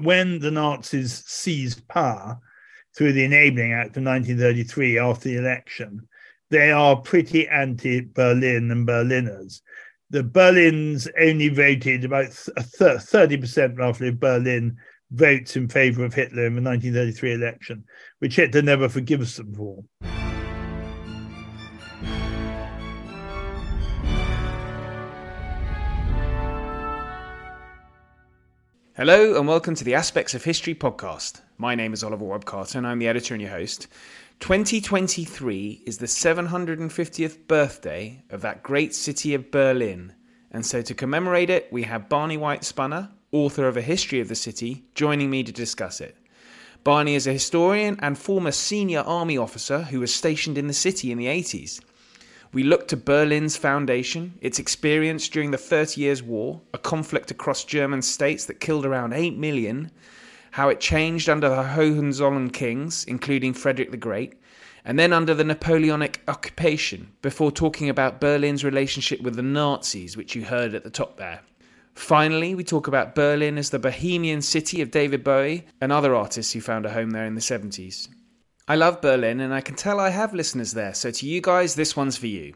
When the Nazis seized power through the Enabling Act of 1933 after the election, they are pretty anti Berlin and Berliners. The Berlins only voted about 30% roughly of Berlin votes in favor of Hitler in the 1933 election, which Hitler never forgives them for. Hello, and welcome to the Aspects of History podcast. My name is Oliver Webb-Carter, and I'm the editor and your host. 2023 is the 750th birthday of that great city of Berlin. And so, to commemorate it, we have Barney White Spunner, author of A History of the City, joining me to discuss it. Barney is a historian and former senior army officer who was stationed in the city in the 80s. We look to Berlin's foundation, its experience during the Thirty Years' War, a conflict across German states that killed around 8 million, how it changed under the Hohenzollern kings, including Frederick the Great, and then under the Napoleonic occupation, before talking about Berlin's relationship with the Nazis, which you heard at the top there. Finally, we talk about Berlin as the bohemian city of David Bowie and other artists who found a home there in the 70s. I love Berlin and I can tell I have listeners there, so to you guys, this one's for you.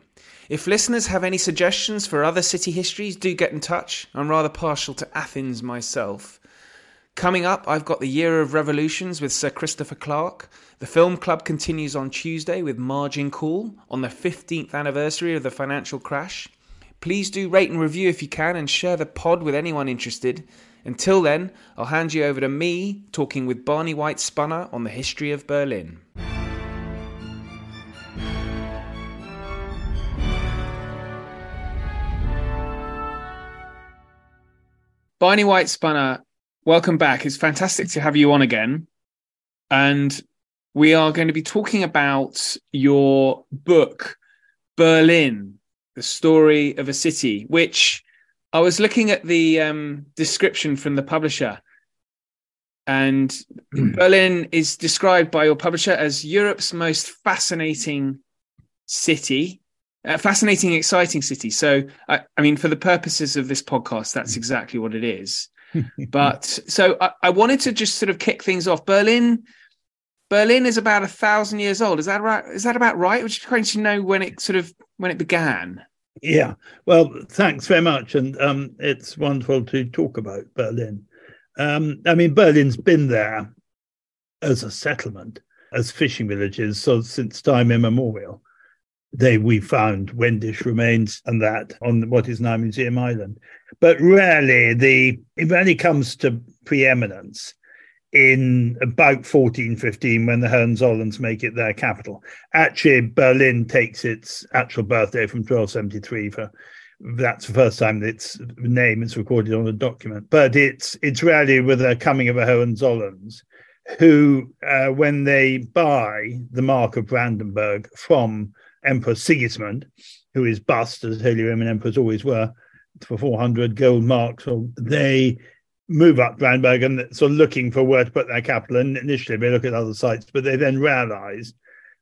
If listeners have any suggestions for other city histories, do get in touch. I'm rather partial to Athens myself. Coming up, I've got the Year of Revolutions with Sir Christopher Clark. The film club continues on Tuesday with Margin Call on the 15th anniversary of the financial crash. Please do rate and review if you can and share the pod with anyone interested. Until then, I'll hand you over to me talking with Barney White Spunner on the history of Berlin. Barney White Spunner, welcome back. It's fantastic to have you on again. And we are going to be talking about your book, Berlin, the story of a city, which I was looking at the um, description from the publisher, and Berlin is described by your publisher as Europe's most fascinating city, a fascinating, exciting city. So, I, I, mean, for the purposes of this podcast, that's mm. exactly what it is. but so I, I wanted to just sort of kick things off. Berlin, Berlin is about a thousand years old. Is that right? Is that about right? Would you kind of know when it sort of when it began? Yeah, well, thanks very much, and um, it's wonderful to talk about Berlin. Um, I mean, Berlin's been there as a settlement, as fishing villages, so since time immemorial. They we found Wendish remains and that on what is now Museum Island, but rarely the it rarely comes to preeminence in about 1415 when the Hohenzollerns make it their capital. Actually, Berlin takes its actual birthday from 1273 for that's the first time its name is recorded on a document. But it's it's really with the coming of the Hohenzollerns, who, uh, when they buy the Mark of Brandenburg from Emperor Sigismund, who is bust as Holy Roman emperors always were, for 400 gold marks, or they move up Brandenburg and sort of looking for where to put their capital. And initially they look at other sites, but they then realize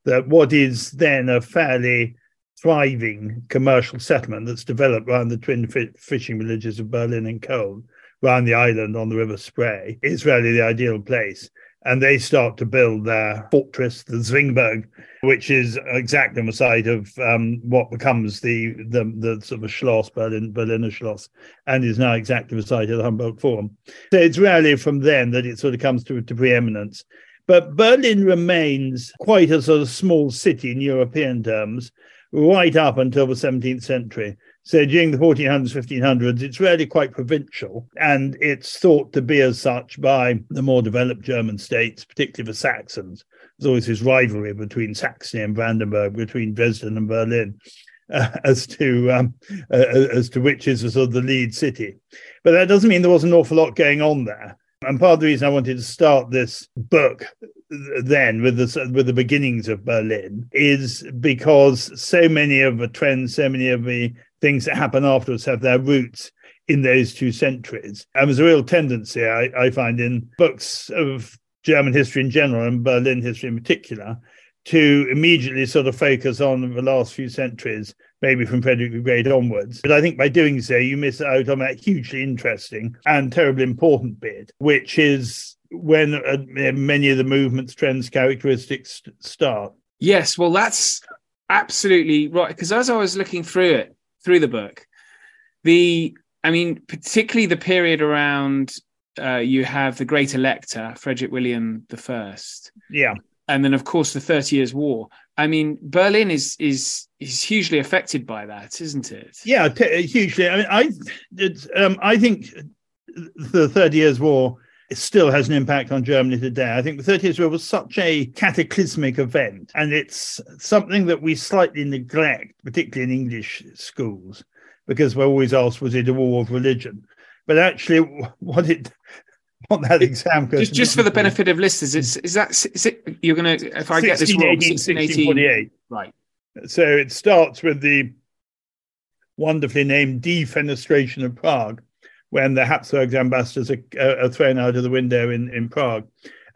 that what is then a fairly thriving commercial settlement that's developed around the twin fishing villages of Berlin and Cologne, around the island on the River Spree, is really the ideal place and they start to build their fortress, the Zwingburg, which is exactly on the site of um, what becomes the, the the sort of Schloss, Berlin, Berliner Schloss, and is now exactly the site of the Humboldt Forum. So it's really from then that it sort of comes to, to preeminence. But Berlin remains quite a sort of small city in European terms, right up until the 17th century. So during the 1400s, 1500s, it's really quite provincial, and it's thought to be as such by the more developed German states, particularly the Saxons. There's always this rivalry between Saxony and Brandenburg, between Dresden and Berlin, uh, as to um, uh, as to which is the sort of the lead city. But that doesn't mean there was an awful lot going on there. And part of the reason I wanted to start this book then with the with the beginnings of Berlin is because so many of the trends, so many of the things that happen afterwards have their roots in those two centuries. And there's a real tendency I, I find in books of German history in general and Berlin history in particular to immediately sort of focus on the last few centuries maybe from Frederick the Great onwards. But I think by doing so, you miss out on that hugely interesting and terribly important bit, which is when uh, many of the movement's trends characteristics start. Yes, well, that's absolutely right. Because as I was looking through it, through the book, the, I mean, particularly the period around uh, you have the Great Elector, Frederick William the First. Yeah. And then, of course, the Thirty Years' War. I mean, Berlin is is is hugely affected by that, isn't it? Yeah, t- hugely. I mean, I um, I think the Thirty Years' War still has an impact on Germany today. I think the Thirty Years' War was such a cataclysmic event, and it's something that we slightly neglect, particularly in English schools, because we're always asked, was it a war of religion? But actually, what it what that exam just, just for the benefit of listeners, is is that is it? You're going to if I get this wrong, 1618, right? So it starts with the wonderfully named defenestration of Prague, when the Habsburg ambassadors are, are thrown out of the window in, in Prague,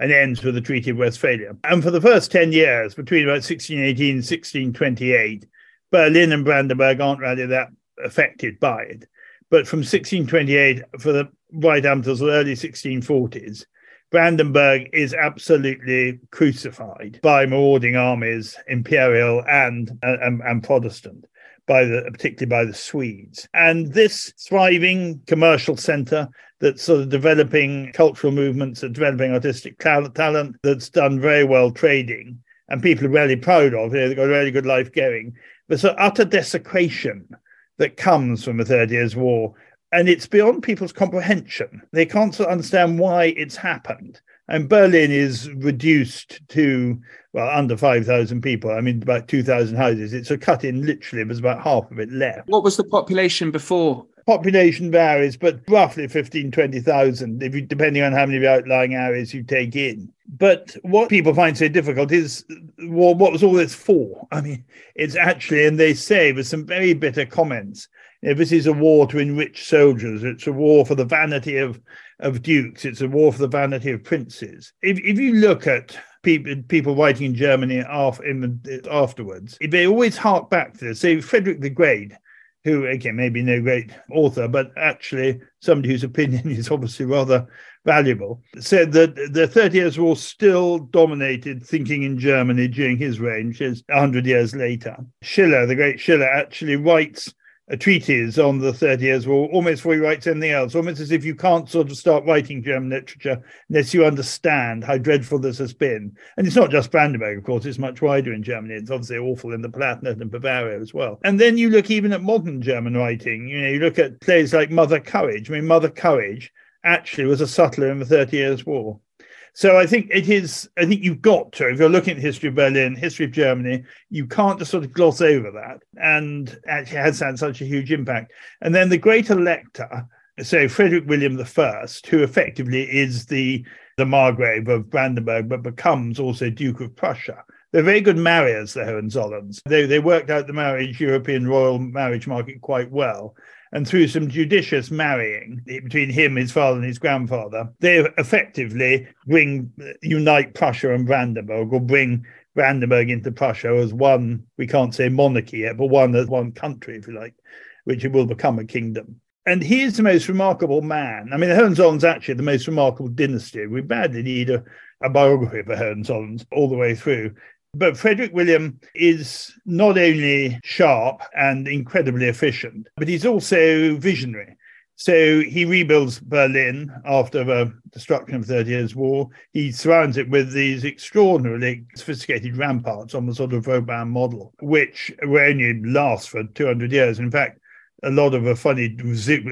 and ends with the Treaty of Westphalia. And for the first 10 years, between about 1618 and 1628, Berlin and Brandenburg aren't really that affected by it. But from 1628 for the right up until the early 1640s, Brandenburg is absolutely crucified by marauding armies, imperial and, and, and Protestant, by the particularly by the Swedes. And this thriving commercial centre that's sort of developing cultural movements, and developing artistic talent, that's done very well trading, and people are really proud of. You know, they've got a really good life going. There's so utter desecration that comes from the Thirty Years' War. And it's beyond people's comprehension. They can't understand why it's happened. And Berlin is reduced to, well, under 5,000 people. I mean, about 2,000 houses. It's a cut in literally, there's about half of it left. What was the population before? Population varies, but roughly 15, 20,000, if you, depending on how many of the outlying areas you take in. But what people find so difficult is, well, what was all this for? I mean, it's actually, and they say with some very bitter comments, you know, this is a war to enrich soldiers. It's a war for the vanity of, of dukes. It's a war for the vanity of princes. If, if you look at people, people writing in Germany afterwards, they always hark back to this. Say, Frederick the Great who again maybe no great author, but actually somebody whose opinion is obviously rather valuable, said that the Thirty Years' War still dominated thinking in Germany during his reign, which is 100 years later. Schiller, the great Schiller, actually writes Uh, a treatise on the Thirty Years' War almost before he writes anything else, almost as if you can't sort of start writing German literature unless you understand how dreadful this has been. And it's not just Brandenburg, of course, it's much wider in Germany. It's obviously awful in the Palatinate and Bavaria as well. And then you look even at modern German writing, you know, you look at plays like Mother Courage. I mean, Mother Courage actually was a sutler in the Thirty Years' War. So I think it is. I think you've got to, if you're looking at the history of Berlin, history of Germany, you can't just sort of gloss over that. And actually has had such a huge impact. And then the great elector, so Frederick William I, who effectively is the the Margrave of Brandenburg, but becomes also Duke of Prussia. They're very good marriers, the Hohenzollerns. They, they worked out the marriage, European royal marriage market quite well and through some judicious marrying between him, his father, and his grandfather, they effectively bring uh, unite Prussia and Brandenburg, or bring Brandenburg into Prussia as one. We can't say monarchy yet, but one as one country, if you like, which will become a kingdom. And he is the most remarkable man. I mean, the Hohenzollerns actually the most remarkable dynasty. We badly need a, a biography of the Hohenzollerns all the way through. But Frederick William is not only sharp and incredibly efficient, but he's also visionary. So he rebuilds Berlin after the destruction of the Thirty Years' War. He surrounds it with these extraordinarily sophisticated ramparts on the sort of Vauban model, which will only last for 200 years. In fact, a lot of the funny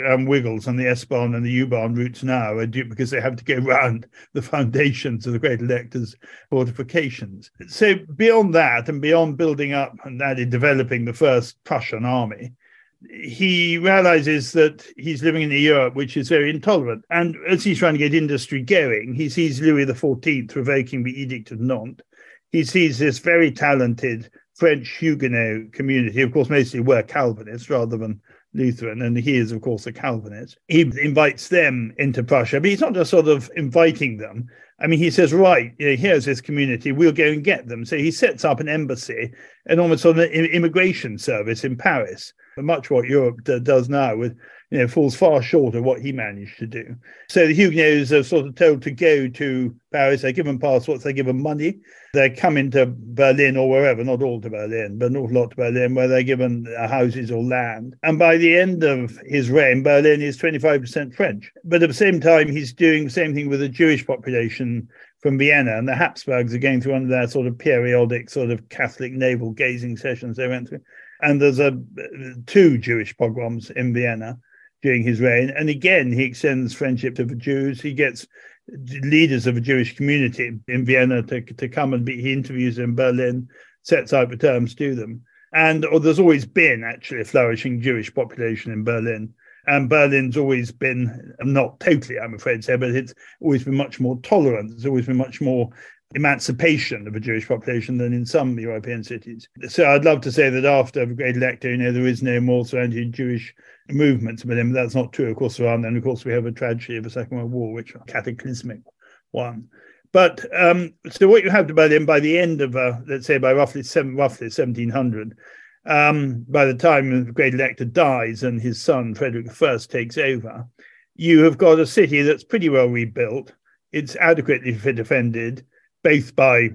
um, wiggles on the S-Bahn and the U-Bahn routes now because they have to go around the foundations of the great elector's fortifications. So beyond that, and beyond building up and added developing the first Prussian army, he realizes that he's living in a Europe which is very intolerant. And as he's trying to get industry going, he sees Louis XIV revoking the Edict of Nantes. He sees this very talented French Huguenot community, of course, mostly were Calvinists rather than Lutheran, and he is, of course, a Calvinist. He invites them into Prussia, but he's not just sort of inviting them. I mean, he says, right, here's this community, we'll go and get them. So he sets up an embassy and almost sort of an immigration service in Paris, much what Europe does now with you know, falls far short of what he managed to do. So the Huguenots are sort of told to go to Paris. They're given passports, they're given money. They're coming to Berlin or wherever, not all to Berlin, but an awful lot to Berlin, where they're given uh, houses or land. And by the end of his reign, Berlin is 25% French. But at the same time, he's doing the same thing with the Jewish population from Vienna. And the Habsburgs are going through one of their sort of periodic sort of Catholic navel gazing sessions they went through. And there's a two Jewish pogroms in Vienna during his reign. And again, he extends friendship to the Jews. He gets leaders of a Jewish community in Vienna to, to come and be, he interviews in Berlin, sets out the terms to them. And or there's always been actually a flourishing Jewish population in Berlin. And Berlin's always been, not totally, I'm afraid to say, but it's always been much more tolerant. There's always been much more emancipation of a Jewish population than in some European cities. So I'd love to say that after the Great Elector, you know, there is no more anti-Jewish movements but That's not true, of course, around then. Of course, we have a tragedy of the Second World War, which cataclysmic one. But um, so what you have to Berlin by the end of, uh, let's say, by roughly seven, roughly 1700, um, by the time the Great Elector dies and his son Frederick I takes over, you have got a city that's pretty well rebuilt. It's adequately defended both by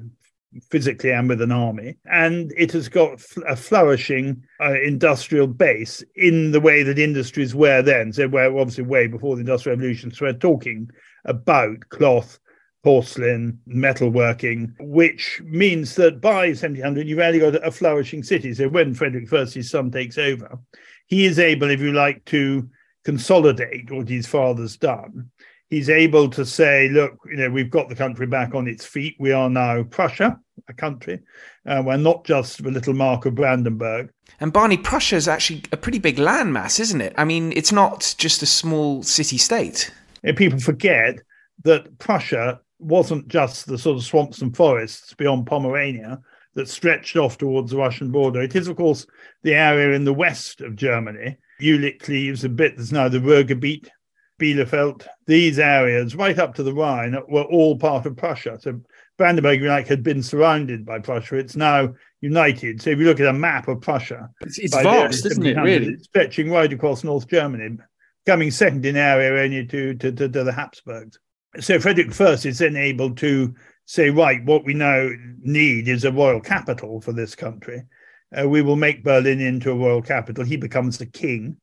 physically and with an army. And it has got a flourishing uh, industrial base in the way that industries were then. So we're obviously way before the Industrial Revolution. So we're talking about cloth, porcelain, metalworking, which means that by 1700 you've really got a flourishing city. So when Frederick I, his son, takes over, he is able, if you like, to consolidate what his father's done he's able to say, look, you know, we've got the country back on its feet. We are now Prussia, a country. Uh, we're not just the little mark of Brandenburg. And Barney, Prussia is actually a pretty big landmass, isn't it? I mean, it's not just a small city state. people forget that Prussia wasn't just the sort of swamps and forests beyond Pomerania that stretched off towards the Russian border. It is, of course, the area in the west of Germany. Jülich-Cleves a bit, there's now the Ruhrgebiet, Bielefeld, these areas right up to the Rhine were all part of Prussia. So Brandenburg, like, had been surrounded by Prussia. It's now united. So if you look at a map of Prussia, it's, it's vast, isn't it? Really, it's stretching right across North Germany, coming second in area only to, to, to, to the Habsburgs. So Frederick I is then able to say, right, what we now need is a royal capital for this country. Uh, we will make Berlin into a royal capital. He becomes the king.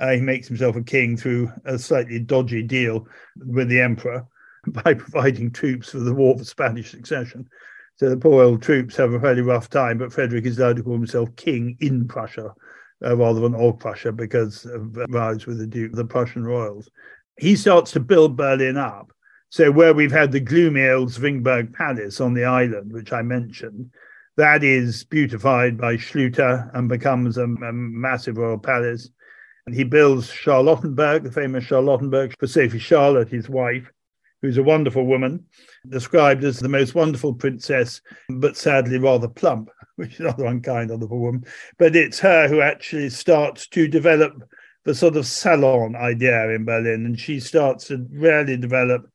Uh, he makes himself a king through a slightly dodgy deal with the emperor by providing troops for the war for Spanish succession. So the poor old troops have a fairly rough time, but Frederick is allowed to call himself king in Prussia uh, rather than all Prussia because of rise with the Duke, the Prussian royals. He starts to build Berlin up. So where we've had the gloomy old Zwingburg Palace on the island, which I mentioned, that is beautified by Schlüter and becomes a, a massive royal palace. And he builds Charlottenburg, the famous Charlottenburg, for Sophie Charlotte, his wife, who's a wonderful woman, described as the most wonderful princess, but sadly rather plump, which is rather unkind of the woman. But it's her who actually starts to develop the sort of salon idea in Berlin, and she starts to really develop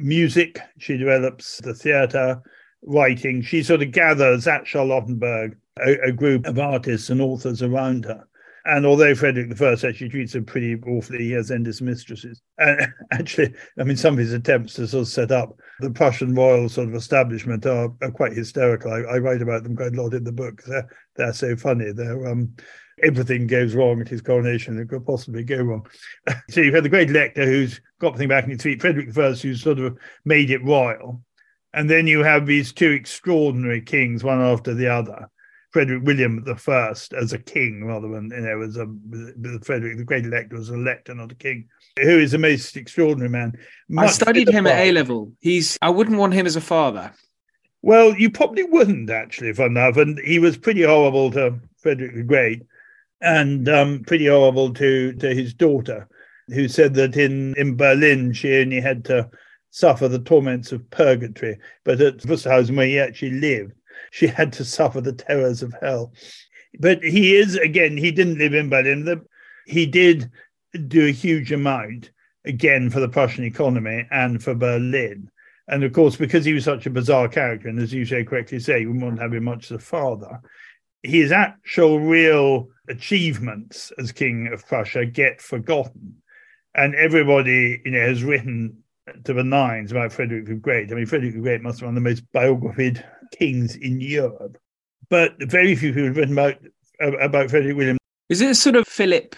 music. She develops the theatre, writing. She sort of gathers at Charlottenburg a, a group of artists and authors around her. And although Frederick I actually treats her pretty awfully, he has then mistresses. And actually, I mean, some of his attempts to sort of set up the Prussian royal sort of establishment are, are quite hysterical. I, I, write about them quite a lot in the book. They're, they're so funny. They're um, everything goes wrong at his coronation that could possibly go wrong. so you've had the great elector who's got the thing back in his feet, Frederick I, who's sort of made it royal. And then you have these two extraordinary kings, one after the other Frederick William the First as a king rather than you know as a Frederick the Great Elector was an elector, not a king. Who is a most extraordinary man. I studied him at A level. He's I wouldn't want him as a father. Well, you probably wouldn't actually, if enough. And he was pretty horrible to Frederick the Great, and um, pretty horrible to to his daughter, who said that in in Berlin she only had to suffer the torments of purgatory, but at Wusterhausen, where he actually lived, she had to suffer the terrors of hell. But he is, again, he didn't live in Berlin. He did do a huge amount again for the Prussian economy and for Berlin. And of course, because he was such a bizarre character, and as you say correctly say, you wouldn't have him much as a father, his actual real achievements as king of Prussia get forgotten. And everybody, you know, has written to the nines about Frederick the Great. I mean, Frederick the Great must have been one of the most biographied kings in Europe. But very few people have written about, about Frederick William. Is it a sort of Philip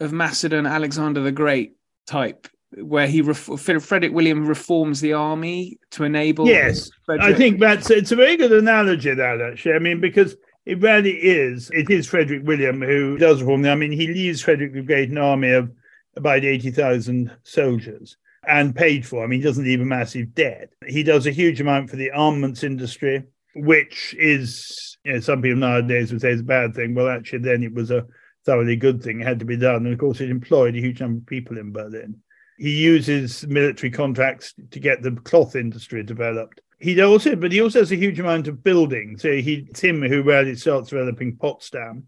of Macedon, Alexander the Great type, where he Frederick William reforms the army to enable? Yes, Frederick? I think that's it's a very good analogy that actually. I mean, because it really is. It is Frederick William who does reform. I mean, he leaves Frederick the Great an army of about eighty thousand soldiers and paid for. I mean, he doesn't leave a massive debt. He does a huge amount for the armaments industry, which is, you know, some people nowadays would say is a bad thing. Well, actually, then it was a thoroughly good thing. It had to be done. And of course, it employed a huge number of people in Berlin. He uses military contracts to get the cloth industry developed. He also, but he also has a huge amount of building. So he, it's him who really starts developing Potsdam,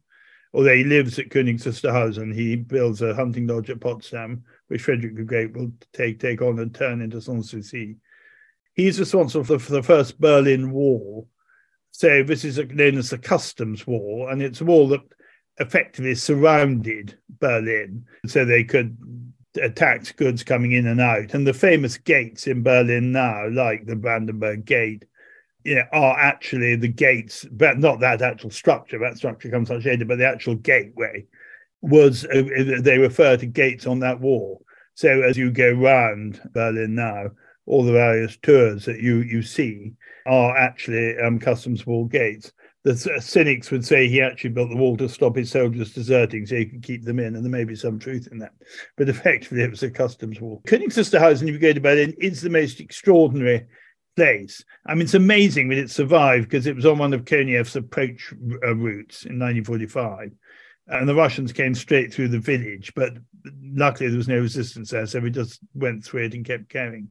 although he lives at Königs. He builds a hunting lodge at Potsdam, which Frederick the Great will take take on and turn into Sanssouci. He's responsible for the, for the first Berlin Wall. So this is known as the Customs Wall, and it's a wall that effectively surrounded Berlin, so they could attack goods coming in and out. And the famous gates in Berlin now, like the Brandenburg Gate, you know, are actually the gates, but not that actual structure. That structure comes much later, but the actual gateway was uh, they refer to gates on that wall. So as you go round Berlin now, all the various tours that you you see are actually um, customs wall gates. The cynics would say he actually built the wall to stop his soldiers deserting so he could keep them in, and there may be some truth in that. But effectively, it was a customs wall. Königs Wusterhausen, if you go to Berlin, is the most extraordinary place. I mean, it's amazing that it survived because it was on one of Konev's approach uh, routes in 1945 and the Russians came straight through the village. But luckily, there was no resistance there, so we just went through it and kept going.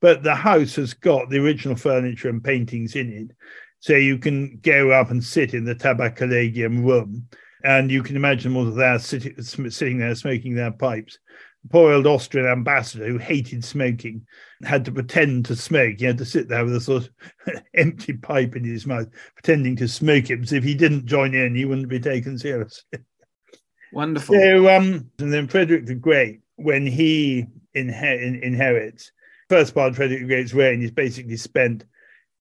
But the house has got the original furniture and paintings in it, so you can go up and sit in the Tabakkollegium room, and you can imagine them all there sitting, sitting there smoking their pipes. The poor old Austrian ambassador who hated smoking had to pretend to smoke. He had to sit there with a sort of empty pipe in his mouth, pretending to smoke it, because if he didn't join in, he wouldn't be taken seriously. Wonderful. So, um, and then Frederick the Great, when he inher- inherits, first part of Frederick the Great's reign is basically spent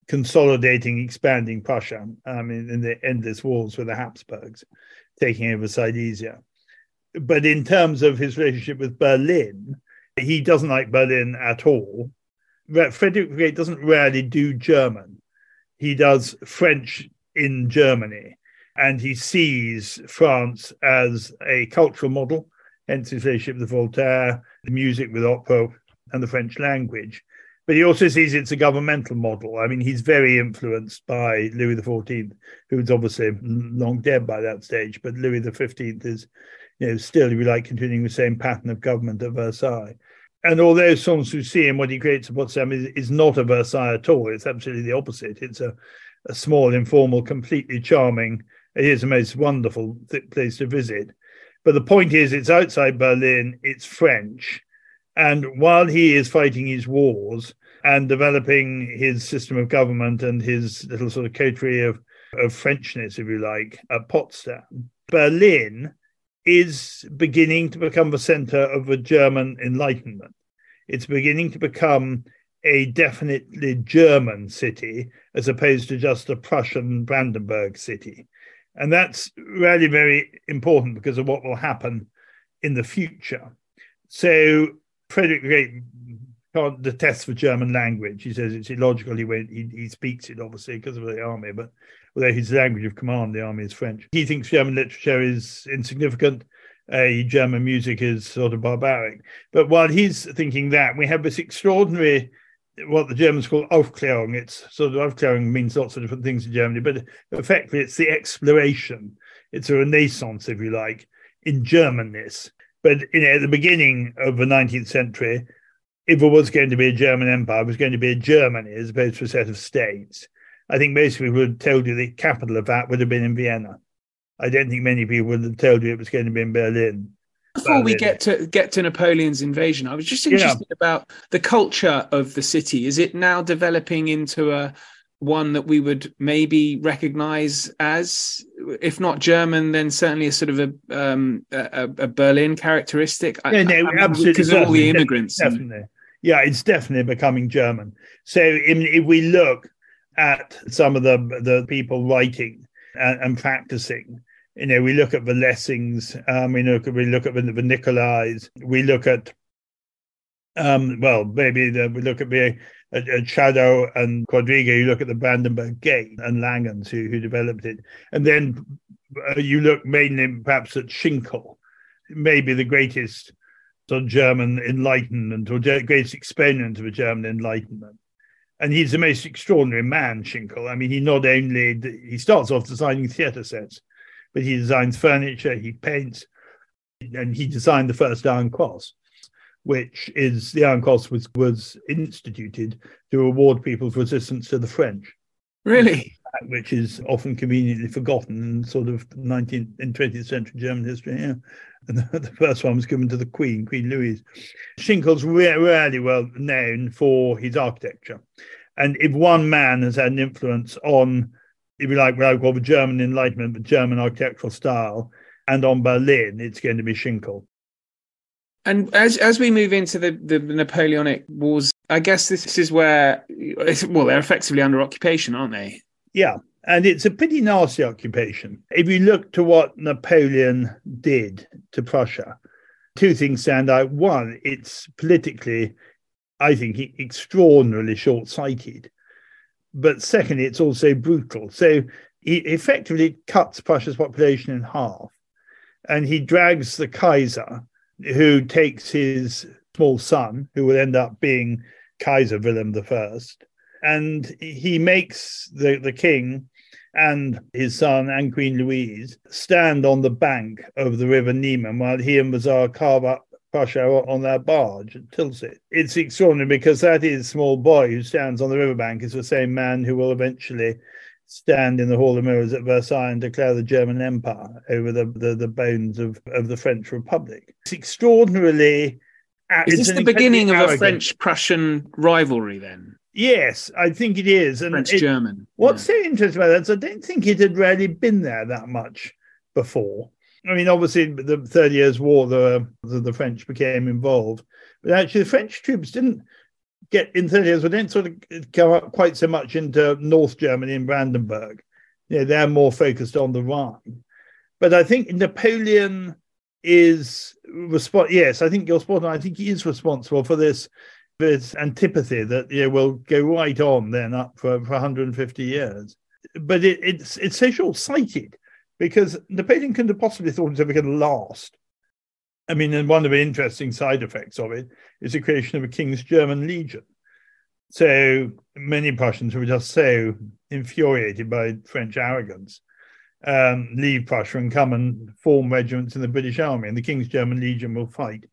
consolidating, expanding Prussia. I mean, in the endless wars with the Habsburgs, taking over Silesia. But in terms of his relationship with Berlin, he doesn't like Berlin at all. Frederick the Great doesn't really do German. He does French in Germany and he sees France as a cultural model, hence his relationship with Voltaire, the music with opera, and the French language. But he also sees it's a governmental model. I mean, he's very influenced by Louis XIV, who's obviously long dead by that stage, but Louis XV is, you know, still, if you like, continuing the same pattern of government at Versailles. And although Sans Souci and what he creates at Potsdam is, is not a Versailles at all, it's absolutely the opposite. It's a, a small, informal, completely charming it is the most wonderful place to visit. But the point is, it's outside Berlin, it's French. And while he is fighting his wars and developing his system of government and his little sort of coterie of, of Frenchness, if you like, at Potsdam, Berlin is beginning to become the center of the German Enlightenment. It's beginning to become a definitely German city as opposed to just a Prussian Brandenburg city. And that's really very important because of what will happen in the future. So Frederick Great can't detest the German language. He says it's illogical. He, he, he speaks it obviously because of the army, but although his language of command, the army is French. He thinks German literature is insignificant. Uh, German music is sort of barbaric. But while he's thinking that, we have this extraordinary what the Germans call Aufklärung. It's sort of Aufklärung means lots of different things in Germany, but effectively it's the exploration. It's a renaissance, if you like, in Germanness. But you know, at the beginning of the 19th century, if there was going to be a German empire, it was going to be a Germany as opposed to a set of states. I think most people would have told you the capital of that would have been in Vienna. I don't think many people would have told you it was going to be in Berlin. Before we get to get to Napoleon's invasion, I was just interested yeah. about the culture of the city. Is it now developing into a one that we would maybe recognize as, if not German, then certainly a sort of a um, a, a, Berlin characteristic. Yeah, no, I, I absolutely, because all the immigrants. Definitely, and... yeah, it's definitely becoming German. So if we look at some of the the people writing and, and practicing, you know, we look at the Lessings, um, we look at we look at the, the Nicolais, we look at um, well, maybe the, we look at the at, Schadow and Quadriga, you look at the Brandenburg Gate and Langhans who, who developed it. And then uh, you look mainly perhaps at Schinkel, maybe the greatest sort of German enlightenment or greatest exponent of a German enlightenment. And he's the most extraordinary man, Schinkel. I mean, he not only he starts off designing theatre sets, but he designs furniture, he paints, and he designed the first Iron Cross which is the Iron Cross was was instituted to reward people's resistance to the French. Really? Which is often conveniently forgotten in sort of 19th and 20th century German history. Yeah. And the, the first one was given to the Queen, Queen Louise. Schinkel's re- really well known for his architecture. And if one man has had an influence on, if you like, what I call the German Enlightenment, the German architectural style, and on Berlin, it's going to be Schinkel. And as as we move into the, the Napoleonic Wars, I guess this is where, well, they're effectively under occupation, aren't they? Yeah, and it's a pretty nasty occupation. If you look to what Napoleon did to Prussia, two things stand out. One, it's politically, I think, extraordinarily short sighted. But secondly, it's also brutal. So he effectively cuts Prussia's population in half and he drags the Kaiser who takes his small son, who will end up being Kaiser Wilhelm I, and he makes the, the king and his son and Queen Louise stand on the bank of the River Niemen while he and Tsar carve up Prussia on their barge at Tilsit. It's extraordinary because that is small boy who stands on the riverbank is the same man who will eventually stand in the Hall of Mirrors at Versailles and declare the German Empire over the, the, the bones of, of the French Republic. It's extraordinarily. Is this the beginning of a French Prussian rivalry then? Yes, I think it is. And French German. What's yeah. so interesting about that is I don't think it had really been there that much before. I mean, obviously, the Thirty Years' War, the, the, the French became involved, but actually, the French troops didn't get in 30 years, we didn't sort of come up quite so much into North Germany and Brandenburg. Yeah, they're more focused on the Rhine. But I think Napoleon is responsible. Yes, I think you're spot on. I think he is responsible for this this antipathy that you know, will go right on then up for, for 150 years. But it, it's it's so short sighted because Napoleon couldn't have possibly thought it was ever going to last. I mean, and one of the interesting side effects of it is the creation of a King's German Legion. So many Prussians were just so infuriated by French arrogance, um, leave Prussia and come and form regiments in the British Army. And the King's German Legion will fight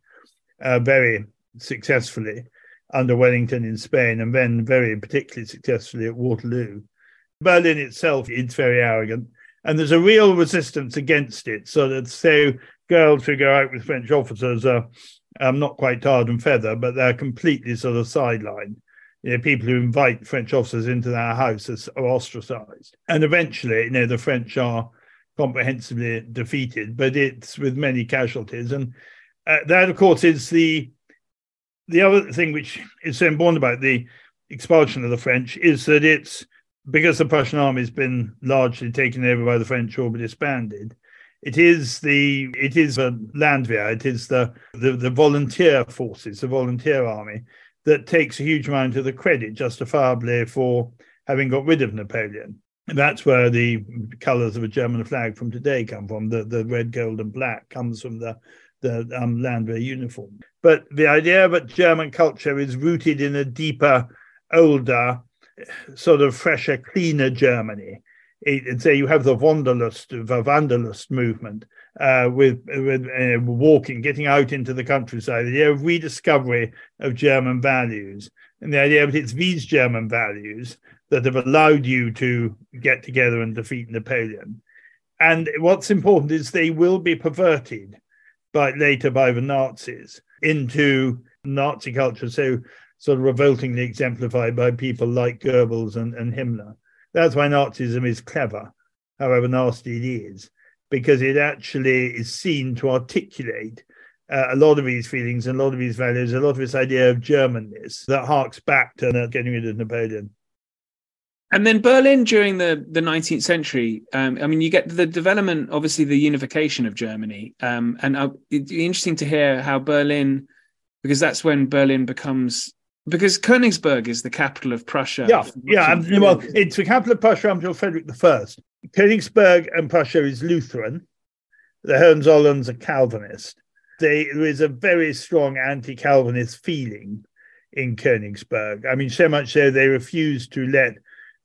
uh, very successfully under Wellington in Spain, and then very particularly successfully at Waterloo. Berlin itself is very arrogant, and there's a real resistance against it. So that so girls who go out with French officers are um, not quite tarred and feather, but they're completely sort of sidelined. You know, people who invite French officers into their house are ostracized. And eventually, you know, the French are comprehensively defeated, but it's with many casualties. And uh, that, of course, is the the other thing which is so important about the expulsion of the French is that it's because the Prussian army has been largely taken over by the French or disbanded it is the it is the Landwehr, it is the, the the volunteer forces, the volunteer army that takes a huge amount of the credit justifiably for having got rid of Napoleon. And that's where the colours of a German flag from today come from. The the red, gold, and black comes from the the um, Landwehr uniform. But the idea that German culture is rooted in a deeper, older, sort of fresher, cleaner Germany and say you have the Wanderlust, the Wanderlust movement uh, with, with uh, walking, getting out into the countryside, the idea of rediscovery of German values, and the idea that it's these German values that have allowed you to get together and defeat Napoleon. And what's important is they will be perverted by later by the Nazis into Nazi culture. So sort of revoltingly exemplified by people like Goebbels and, and Himmler. That's why Nazism is clever, however nasty it is, because it actually is seen to articulate uh, a lot of these feelings and a lot of these values, a lot of this idea of Germanness that harks back to uh, getting rid of Napoleon. And then Berlin during the, the 19th century, um, I mean, you get the development, obviously, the unification of Germany. Um, and uh, it'd be interesting to hear how Berlin, because that's when Berlin becomes, because Königsberg is the capital of Prussia. Yeah, yeah. And, well, it's the capital of Prussia until Frederick I. Königsberg and Prussia is Lutheran. The Hohenzollerns are Calvinist. They, there is a very strong anti Calvinist feeling in Königsberg. I mean, so much so they refused to let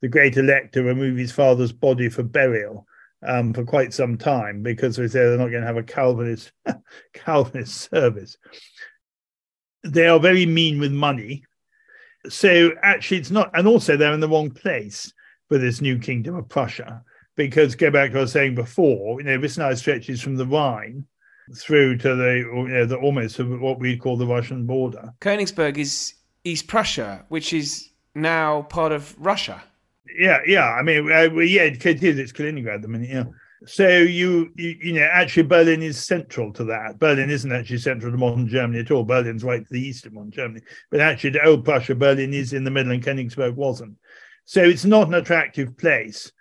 the great elector remove his father's body for burial um, for quite some time because they say they're not going to have a Calvinist Calvinist service. They are very mean with money. So actually, it's not, and also they're in the wrong place for this new kingdom of Prussia because go back to what I was saying before. You know, this now stretches from the Rhine through to the, you know, the almost what we call the Russian border. Königsberg is East Prussia, which is now part of Russia yeah, yeah. I mean, uh, yeah, it is. It's Kaliningrad at the minute. Yeah. So you, you, you know, actually Berlin is central to that. Berlin isn't actually central to modern Germany at all. Berlin's right to the east of modern Germany, but actually the old Prussia, Berlin is in the middle, and Königsberg wasn't. So it's not an attractive place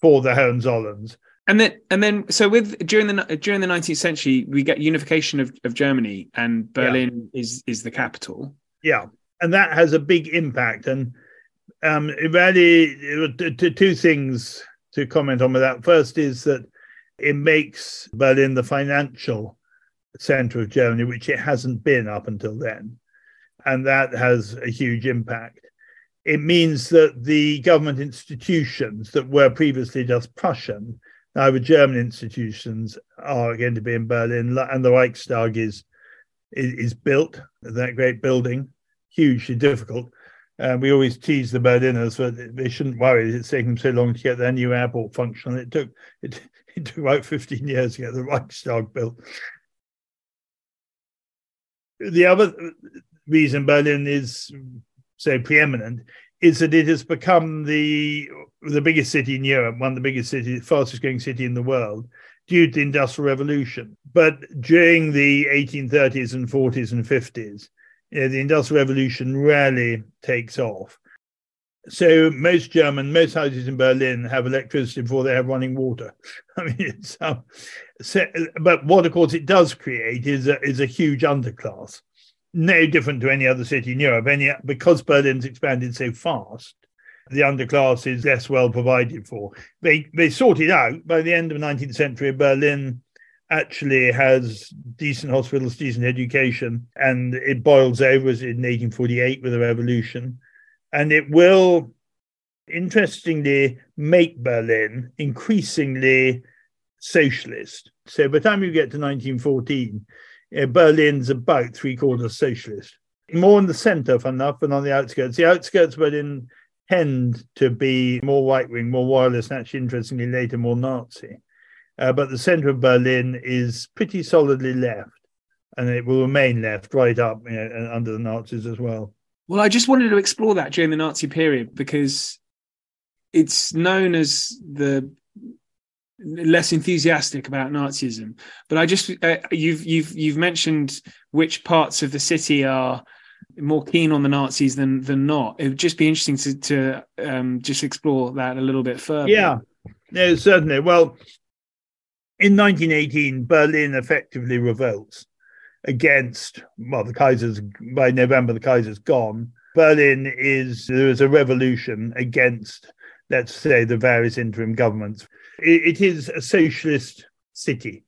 for the Hohenzollerns. And then, and then, so with during the during the nineteenth century, we get unification of, of Germany, and Berlin yeah. is is the capital. Yeah, and that has a big impact. And um, really, two things to comment on with that. First is that it makes Berlin the financial center of Germany, which it hasn't been up until then. And that has a huge impact. It means that the government institutions that were previously just Prussian, now the German institutions are going to be in Berlin, and the Reichstag is, is, is built, that great building, hugely difficult. And we always tease the Berliners that they shouldn't worry. It's taken them so long to get their new airport functional. It took it, it took about 15 years to get the Reichstag built. The other reason Berlin is so preeminent is that it has become the the biggest city in Europe, one of the biggest cities, fastest growing city in the world, due to the Industrial Revolution. But during the 1830s and 40s and 50s, you know, the Industrial Revolution rarely takes off. So most German, most houses in Berlin have electricity before they have running water. I mean, um, so, but what of course it does create is a, is a huge underclass, no different to any other city in Europe. Any because Berlin's expanded so fast, the underclass is less well provided for. They they sorted out by the end of the 19th century. Berlin actually has decent hospitals, decent education, and it boils over as in 1848 with the revolution. And it will, interestingly, make Berlin increasingly socialist. So by the time you get to 1914, uh, Berlin's about three quarters socialist. More in the center, fun enough, than on the outskirts. The outskirts of Berlin tend to be more right wing, more royalist, and actually, interestingly, later more Nazi. Uh, but the center of Berlin is pretty solidly left, and it will remain left right up you know, under the Nazis as well. Well, I just wanted to explore that during the Nazi period because it's known as the less enthusiastic about Nazism. But I just uh, you've you've you've mentioned which parts of the city are more keen on the Nazis than than not. It would just be interesting to to um, just explore that a little bit further. Yeah, no, certainly. Well, in 1918, Berlin effectively revolts against, well, the Kaiser's, by November, the Kaiser's gone. Berlin is, there is a revolution against, let's say, the various interim governments. it, it is a socialist city.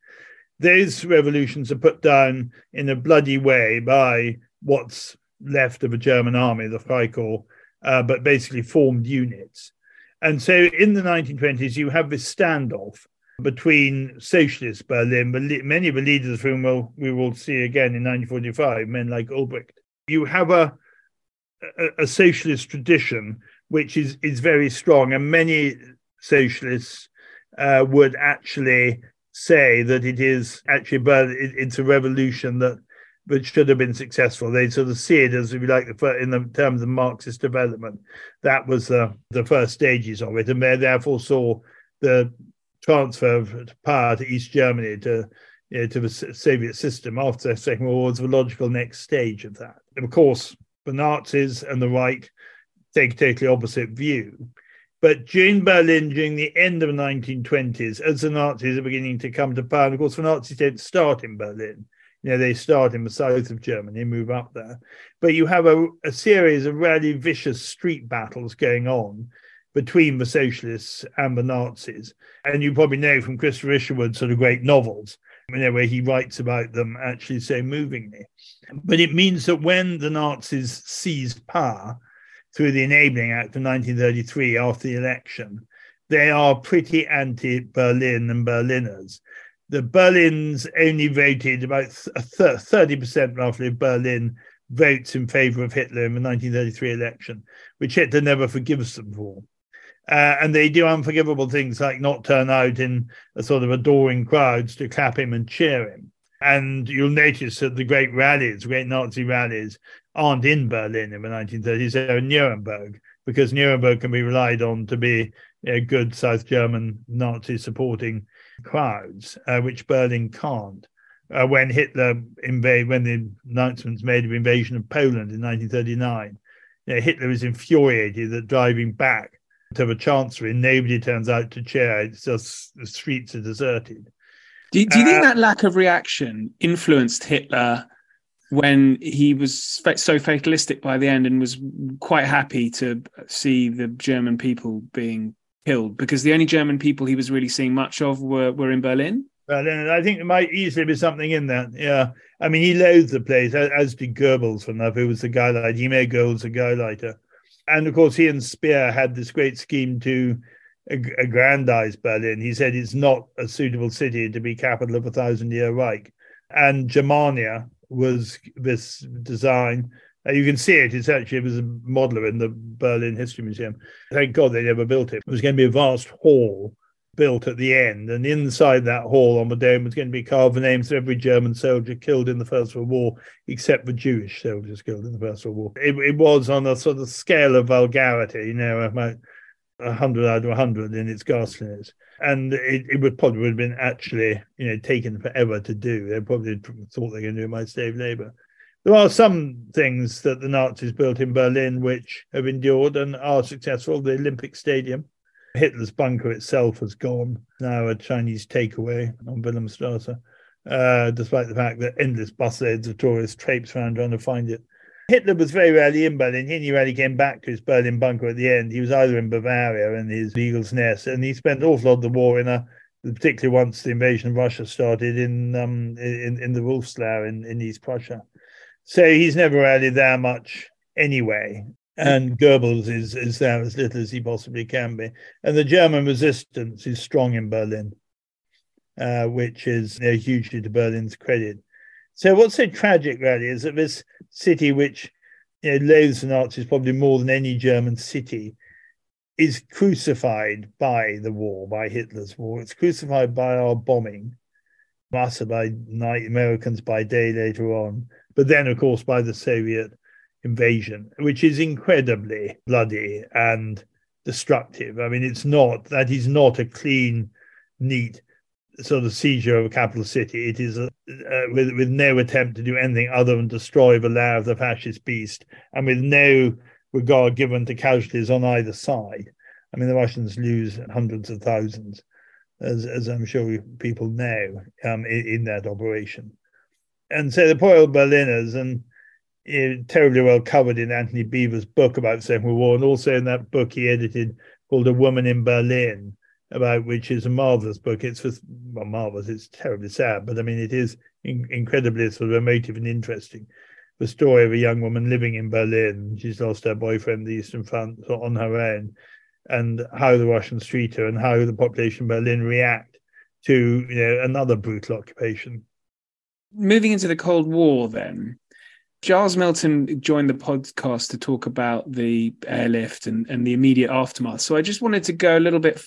Those revolutions are put down in a bloody way by what's left of a German army, the Freikorps, uh, but basically formed units. And so in the 1920s, you have this standoff between socialist Berlin, many of the leaders of whom we'll, we will see again in 1945, men like Ulbricht. You have a, a, a socialist tradition which is, is very strong, and many socialists uh, would actually say that it is actually, but it's a revolution that which should have been successful. They sort of see it as, if you like, the in the terms of Marxist development. That was the the first stages of it, and they therefore saw the transfer of power to East Germany to you know, to the Soviet system after the Second World War was the logical next stage of that. And of course, the Nazis and the right take a totally opposite view. But during Berlin, during the end of the 1920s, as the Nazis are beginning to come to power, and of course, the Nazis don't start in Berlin. You know, they start in the south of Germany, move up there. But you have a, a series of really vicious street battles going on between the socialists and the Nazis. And you probably know from Christopher Isherwood's sort of great novels, you know, where he writes about them actually so movingly. But it means that when the Nazis seized power, through the Enabling Act of 1933 after the election, they are pretty anti Berlin and Berliners. The Berlins only voted about 30% roughly of Berlin votes in favor of Hitler in the 1933 election, which Hitler never forgives them for. Uh, and they do unforgivable things like not turn out in a sort of adoring crowds to clap him and cheer him. And you'll notice that the great rallies, great Nazi rallies, aren't in Berlin in the 1930s, they're in Nuremberg, because Nuremberg can be relied on to be a good South German Nazi supporting crowds, uh, which Berlin can't. Uh, when Hitler invade, when the announcements made of invasion of Poland in 1939, you know, Hitler is infuriated that driving back to the Chancellery, nobody turns out to cheer. It's just the streets are deserted. Do, do you think uh, that lack of reaction influenced Hitler when he was so fatalistic by the end and was quite happy to see the German people being killed because the only German people he was really seeing much of were, were in Berlin. Berlin, I think there might easily be something in that. Yeah, I mean, he loathed the place, as did Goebbels from that, who was the guy like he made Goebbels a Gauleiter. And of course, he and Speer had this great scheme to aggrandize Berlin. He said it's not a suitable city to be capital of a thousand year Reich. And Germania, was this design. Uh, you can see it. It's actually it was a modeler in the Berlin History Museum. Thank God they never built it. It was going to be a vast hall built at the end, and inside that hall on the dome was going to be carved the names of every German soldier killed in the First World War, except the Jewish soldiers killed in the First World War. It, it was on a sort of scale of vulgarity, you know, about 100 out of 100 in its ghastliness and it, it would probably would have been actually you know taken forever to do. They probably thought they were going to do it by slave labor. There are some things that the Nazis built in Berlin which have endured and are successful. The Olympic Stadium, Hitler's bunker itself has gone now a Chinese takeaway on Wilhelmstrasse, uh, despite the fact that endless busloads of tourists traipse around trying to find it. Hitler was very rarely in Berlin. He rarely came back to his Berlin bunker at the end. He was either in Bavaria in his Eagle's Nest, and he spent an awful lot of the war in a, particularly once the invasion of Russia started in um, in, in the Wolf's Lair in, in East Prussia. So he's never really there much anyway. And Goebbels is, is there as little as he possibly can be. And the German resistance is strong in Berlin, uh, which is you know, hugely to Berlin's credit. So what's so tragic, really, is that this city, which you know, loathes the Nazis probably more than any German city, is crucified by the war, by Hitler's war. It's crucified by our bombing, us by night, Americans by day later on, but then, of course, by the Soviet invasion, which is incredibly bloody and destructive. I mean, it's not that is not a clean, neat sort of seizure of a capital city. It is a, uh, with with no attempt to do anything other than destroy the lair of the fascist beast, and with no regard given to casualties on either side. I mean, the Russians lose hundreds of thousands, as as I'm sure people know, um, in, in that operation. And so the poor old Berliners, and terribly well covered in Antony Beevor's book about the Second World War, and also in that book he edited called A Woman in Berlin, about which is a marvelous book. It's just well, marvelous. It's terribly sad, but I mean, it is in, incredibly sort of emotive and interesting. The story of a young woman living in Berlin. She's lost her boyfriend, the Eastern Front, on her own, and how the Russians treat her and how the population Berlin react to you know another brutal occupation. Moving into the Cold War, then. Giles Milton joined the podcast to talk about the airlift and, and the immediate aftermath. So I just wanted to go a little bit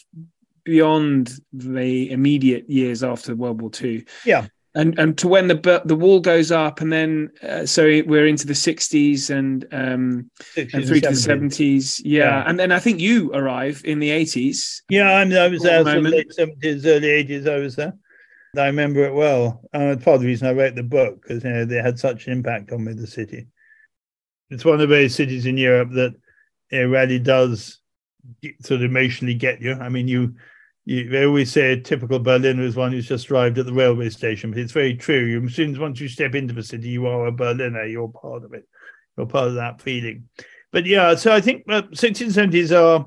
beyond the immediate years after World War II. Yeah. And and to when the the wall goes up, and then uh, so we're into the sixties and um 60s and through to the seventies, yeah. yeah. And then I think you arrive in the eighties. Yeah, I'm, I was there. late seventies, early eighties. I was there. I remember it well. Uh, part of the reason I wrote the book because you know they had such an impact on me, the city. It's one of those cities in Europe that it really does sort of emotionally get you. I mean, you, you they always say a typical Berliner is one who's just arrived at the railway station, but it's very true. You, as soon as once you step into the city, you are a Berliner. You're part of it. You're part of that feeling. But yeah, so I think uh, 1670s are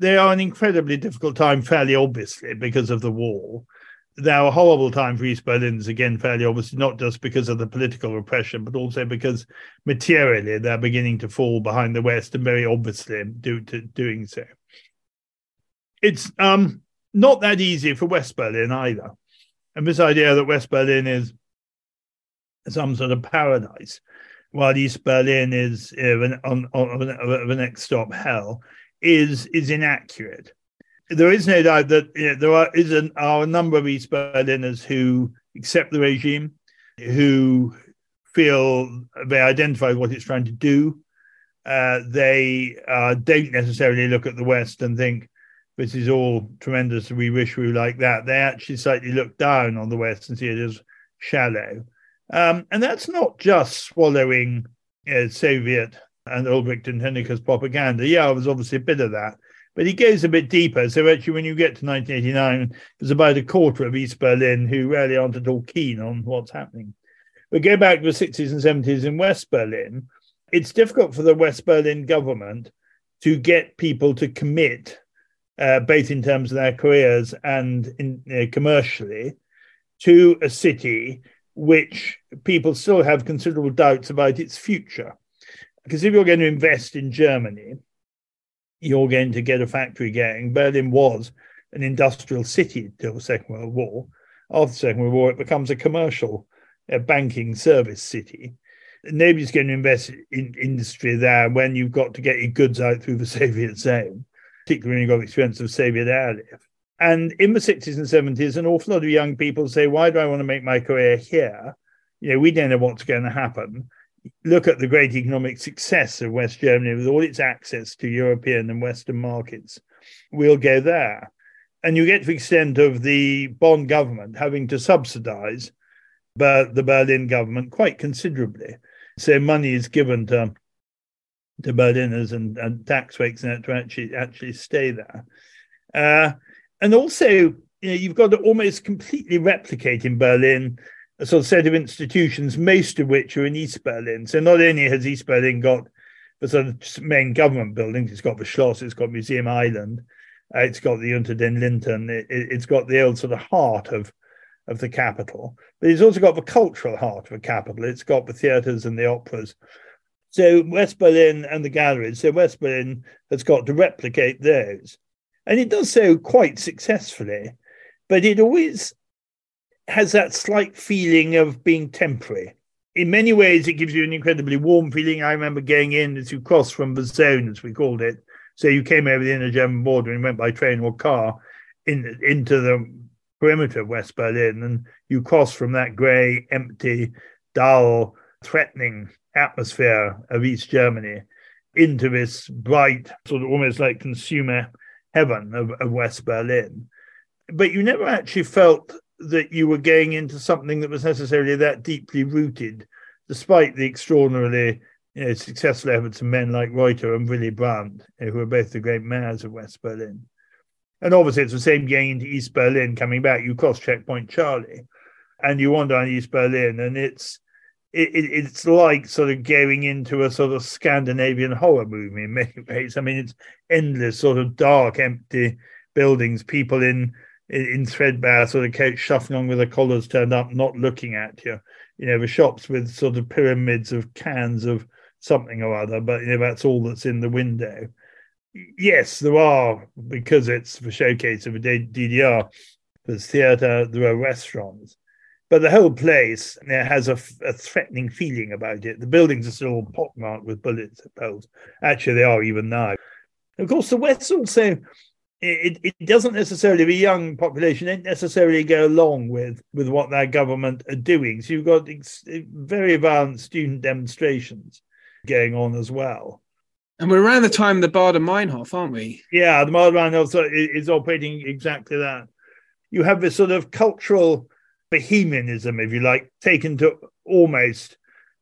they are an incredibly difficult time, fairly obviously because of the war now a horrible time for East Berlin's again, fairly obviously, not just because of the political repression, but also because materially they're beginning to fall behind the West and very obviously to, doing so. It's um, not that easy for West Berlin either. And this idea that West Berlin is some sort of paradise, while East Berlin is uh, on, on, on, the next stop hell, is is inaccurate there is no doubt that you know, there are, is an, are a number of East Berliners who accept the regime, who feel they identify what it's trying to do. Uh, they uh, don't necessarily look at the West and think this is all tremendous. We wish we were like that. They actually slightly look down on the West and see it as shallow. Um, and that's not just swallowing uh, Soviet and Ulbricht and Honecker's propaganda. Yeah, there's obviously a bit of that. But he goes a bit deeper. So actually, when you get to 1989, there's about a quarter of East Berlin who really aren't at all keen on what's happening. But go back to the 60s and 70s in West Berlin, it's difficult for the West Berlin government to get people to commit, uh, both in terms of their careers and in, uh, commercially, to a city which people still have considerable doubts about its future. Because if you're going to invest in Germany, you're going to get a factory going. Berlin was an industrial city until the Second World War. After the Second World War, it becomes a commercial a banking service city. Nobody's going to invest in industry there when you've got to get your goods out through the Soviet zone, particularly when you've got experience of Soviet airlift. And in the 60s and 70s, an awful lot of young people say, Why do I want to make my career here? You know, we don't know what's going to happen look at the great economic success of West Germany with all its access to European and Western markets, we'll go there. And you get to the extent of the Bonn government having to subsidize the Berlin government quite considerably. So money is given to, to Berliners and, and tax breaks to actually actually stay there. Uh, and also, you know, you've got to almost completely replicate in Berlin a sort of set of institutions, most of which are in East Berlin. So not only has East Berlin got the sort of main government buildings, it's got the Schloss, it's got Museum Island, uh, it's got the Unter den Linden, it, has got the old sort of heart of of the capital, but it's also got the cultural heart of the capital. It's got the theatres and the operas. So West Berlin and the galleries. So West Berlin has got to replicate those, and it does so quite successfully. But it always has that slight feeling of being temporary. In many ways, it gives you an incredibly warm feeling. I remember going in as you cross from the zone, as we called it. So you came over the inner German border and went by train or car in, into the perimeter of West Berlin, and you cross from that grey, empty, dull, threatening atmosphere of East Germany into this bright, sort of almost like consumer heaven of, of West Berlin. But you never actually felt that you were going into something that was necessarily that deeply rooted, despite the extraordinarily you know, successful efforts of men like Reuter and Willy Brandt, you know, who were both the great mayors of West Berlin. And obviously, it's the same going into East Berlin, coming back. You cross Checkpoint Charlie, and you wander on East Berlin, and it's it, it, it's like sort of going into a sort of Scandinavian horror movie in many ways. I mean, it's endless, sort of dark, empty buildings, people in in threadbare sort of coats shuffling on with their collars turned up, not looking at you. You know, the shops with sort of pyramids of cans of something or other, but you know, that's all that's in the window. Yes, there are, because it's the showcase of a DDR, there's theatre, there are restaurants. But the whole place you know, has a, a, threatening feeling about it. The buildings are still pockmarked with bullets holes. Actually, they are even now. Of course, the West also it, it doesn't necessarily the young population don't necessarily go along with with what their government are doing. So you've got ex- very violent student demonstrations going on as well. And we're around the time the Baader Meinhof, aren't we? Yeah, the Baader Meinhof is operating exactly that. You have this sort of cultural bohemianism, if you like, taken to almost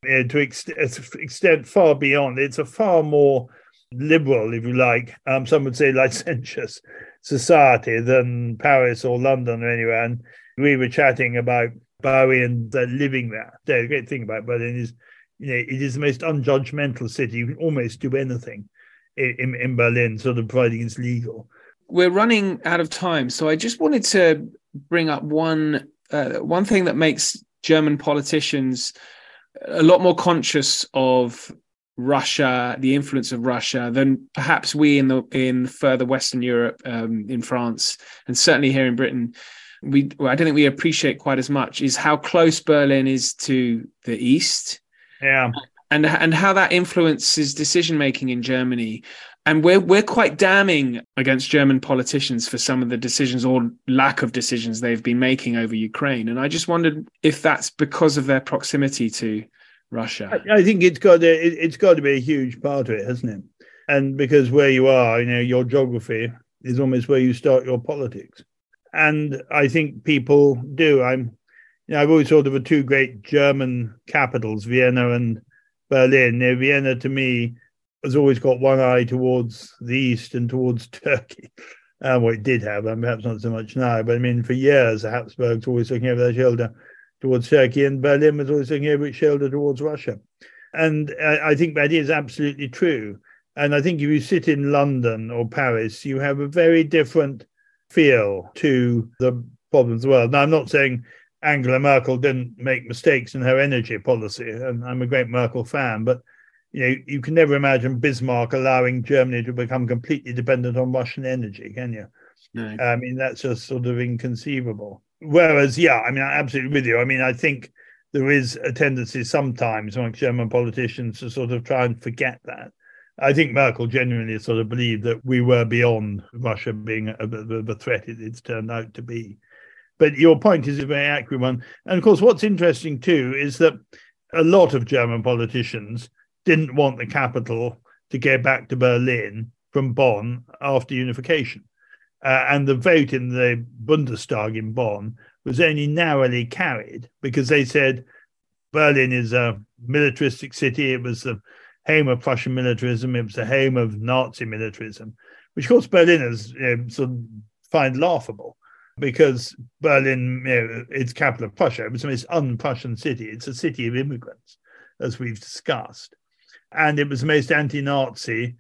you know, to ex- extent far beyond. It's a far more liberal, if you like, um, some would say licentious society than Paris or London or anywhere. And we were chatting about Bowie and living there. The great thing about Berlin is, you know, it is the most unjudgmental city. You can almost do anything in, in, in Berlin, sort of providing it's legal. We're running out of time, so I just wanted to bring up one uh, one thing that makes German politicians a lot more conscious of Russia, the influence of Russia, than perhaps we in the in further Western Europe, um, in France, and certainly here in Britain, we well, I don't think we appreciate quite as much is how close Berlin is to the east, yeah, and and how that influences decision making in Germany. And we're we're quite damning against German politicians for some of the decisions or lack of decisions they've been making over Ukraine. And I just wondered if that's because of their proximity to Russia? I, I think it's got to, it, it's got to be a huge part of it, hasn't it? And because where you are, you know, your geography is almost where you start your politics. And I think people do. I'm, you know, I've always thought of the two great German capitals, Vienna and Berlin. Know, Vienna to me has always got one eye towards the east and towards Turkey. Um, well, it did have, and perhaps not so much now. But I mean, for years, the Habsburgs always looking over their shoulder towards Turkey, and Berlin was always looking over its shoulder towards Russia. And I, I think that is absolutely true. And I think if you sit in London or Paris, you have a very different feel to the problems of the world. Now, I'm not saying Angela Merkel didn't make mistakes in her energy policy, and I'm a great Merkel fan, but you know, you can never imagine Bismarck allowing Germany to become completely dependent on Russian energy, can you? No. I mean, that's just sort of inconceivable. Whereas, yeah, I mean, I'm absolutely with you. I mean, I think there is a tendency sometimes among German politicians to sort of try and forget that. I think Merkel genuinely sort of believed that we were beyond Russia being a, the, the threat it, it's turned out to be. But your point is a very accurate one. And of course, what's interesting too is that a lot of German politicians didn't want the capital to get back to Berlin from Bonn after unification. Uh, and the vote in the Bundestag in Bonn was only narrowly carried because they said Berlin is a militaristic city. It was the home of Prussian militarism. It was the home of Nazi militarism, which of course Berliners you know, sort of find laughable because Berlin, you know, it's capital of Prussia. It was the most un-Prussian city. It's a city of immigrants, as we've discussed, and it was the most anti-Nazi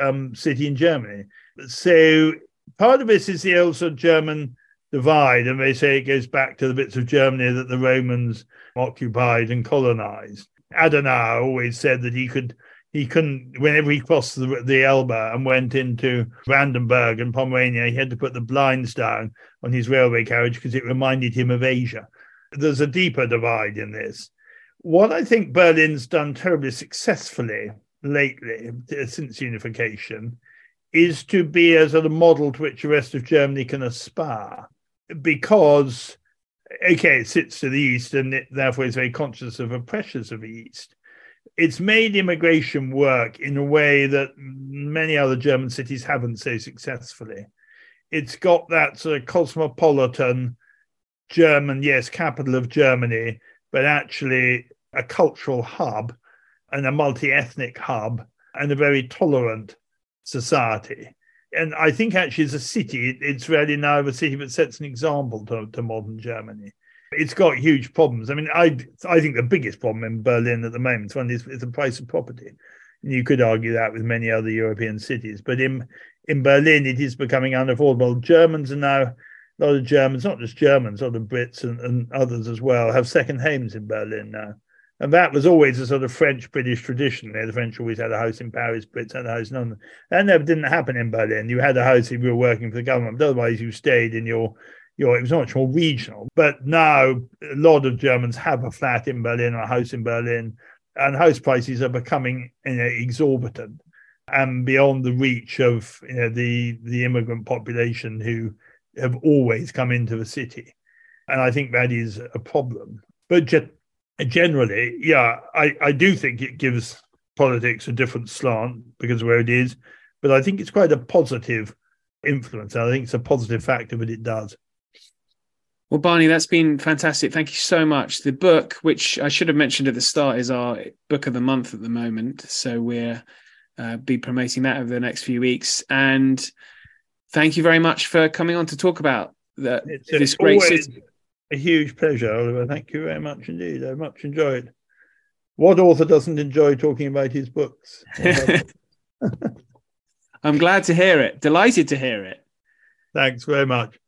um, city in Germany. So part of this is the of German divide, and they say it goes back to the bits of Germany that the Romans occupied and colonized. Adenauer always said that he could he couldn't whenever he crossed the, the Elbe and went into Brandenburg and Pomerania, he had to put the blinds down on his railway carriage because it reminded him of Asia. There's a deeper divide in this. What I think Berlin's done terribly successfully lately since unification is to be as a model to which the rest of Germany can aspire. Because, okay, it sits to the east and it therefore is very conscious of the pressures of the east. It's made immigration work in a way that many other German cities haven't so successfully. It's got that sort of cosmopolitan German, yes, capital of Germany, but actually a cultural hub and a multi ethnic hub and a very tolerant society. And I think actually, as a city, it's really now a city that sets an example to, to modern Germany. It's got huge problems. I mean, I I think the biggest problem in Berlin at the moment one is, is the price of property. And you could argue that with many other European cities, but in in Berlin, it is becoming unaffordable. Germans are now a lot of Germans, not just Germans, a lot of Brits and, and others as well, have second homes in Berlin now. And that was always a sort of French British tradition. The French always had a house in Paris, Brits had a house in London. That never didn't happen in Berlin. You had a house if you were working for the government, but otherwise you stayed in your your it was much more regional. But now a lot of Germans have a flat in Berlin or a house in Berlin, and house prices are becoming you know, exorbitant. and beyond the reach of you know, the the immigrant population who have always come into the city. And I think that is a problem. But ge- generally, yeah, I, I do think it gives politics a different slant because of where it is. But I think it's quite a positive influence. I think it's a positive factor that it does. Well, Barney, that's been fantastic. Thank you so much. The book, which I should have mentioned at the start, is our book of the month at the moment. So we're uh, be promoting that over the next few weeks. And thank you very much for coming on to talk about the, this great city. A huge pleasure, Oliver. Thank you very much indeed. I much enjoyed. What author doesn't enjoy talking about his books? I'm glad to hear it. Delighted to hear it. Thanks very much.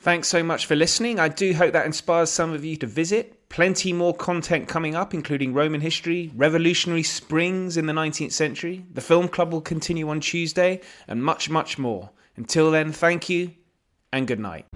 Thanks so much for listening. I do hope that inspires some of you to visit. Plenty more content coming up, including Roman history, revolutionary springs in the 19th century. The film club will continue on Tuesday, and much, much more. Until then, thank you and good night.